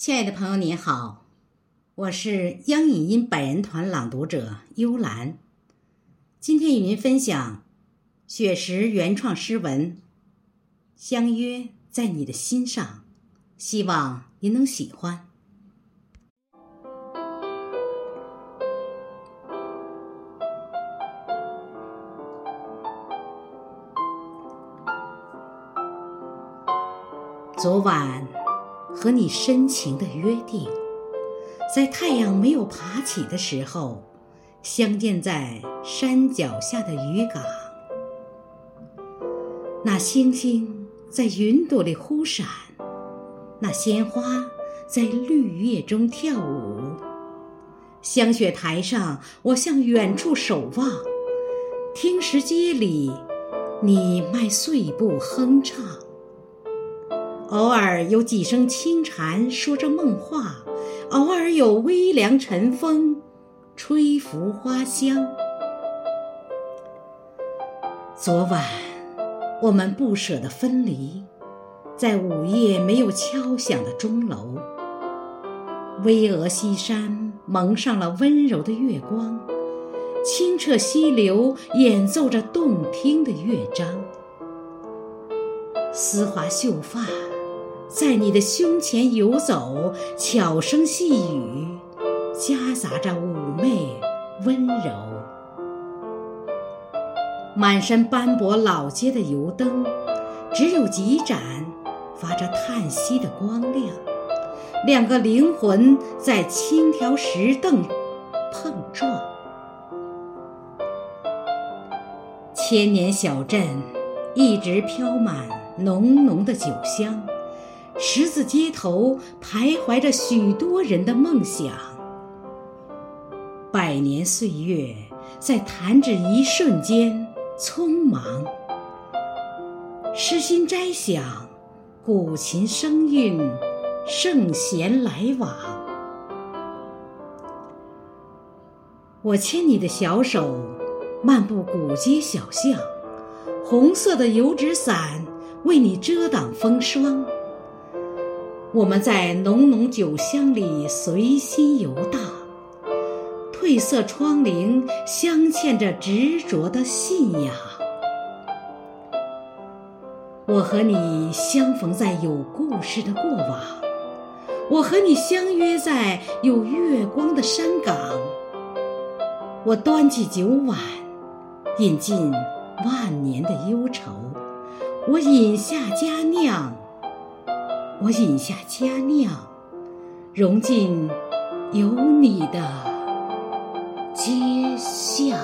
亲爱的朋友，您好，我是央影音百人团朗读者幽兰，今天与您分享雪石原创诗文《相约在你的心上》，希望您能喜欢。昨晚。和你深情的约定，在太阳没有爬起的时候，相见在山脚下的渔港。那星星在云朵里忽闪，那鲜花在绿叶中跳舞。香雪台上，我向远处守望；听石阶里，你迈碎步哼唱。偶尔有几声轻蝉说着梦话，偶尔有微凉晨风吹拂花香。昨晚我们不舍得分离，在午夜没有敲响的钟楼。巍峨西山蒙上了温柔的月光，清澈溪流演奏着动听的乐章，丝滑秀发。在你的胸前游走，悄声细语，夹杂着妩媚温柔。满山斑驳老街的油灯，只有几盏发着叹息的光亮。两个灵魂在轻条石凳碰撞。千年小镇一直飘满浓浓的酒香。十字街头徘徊着许多人的梦想，百年岁月在弹指一瞬间匆忙。诗心摘想，古琴声韵，圣贤来往。我牵你的小手，漫步古街小巷，红色的油纸伞为你遮挡风霜。我们在浓浓酒香里随心游荡，褪色窗棂镶嵌着执着的信仰。我和你相逢在有故事的过往，我和你相约在有月光的山岗。我端起酒碗，饮尽万年的忧愁，我饮下佳酿。我饮下佳酿，融进有你的街巷。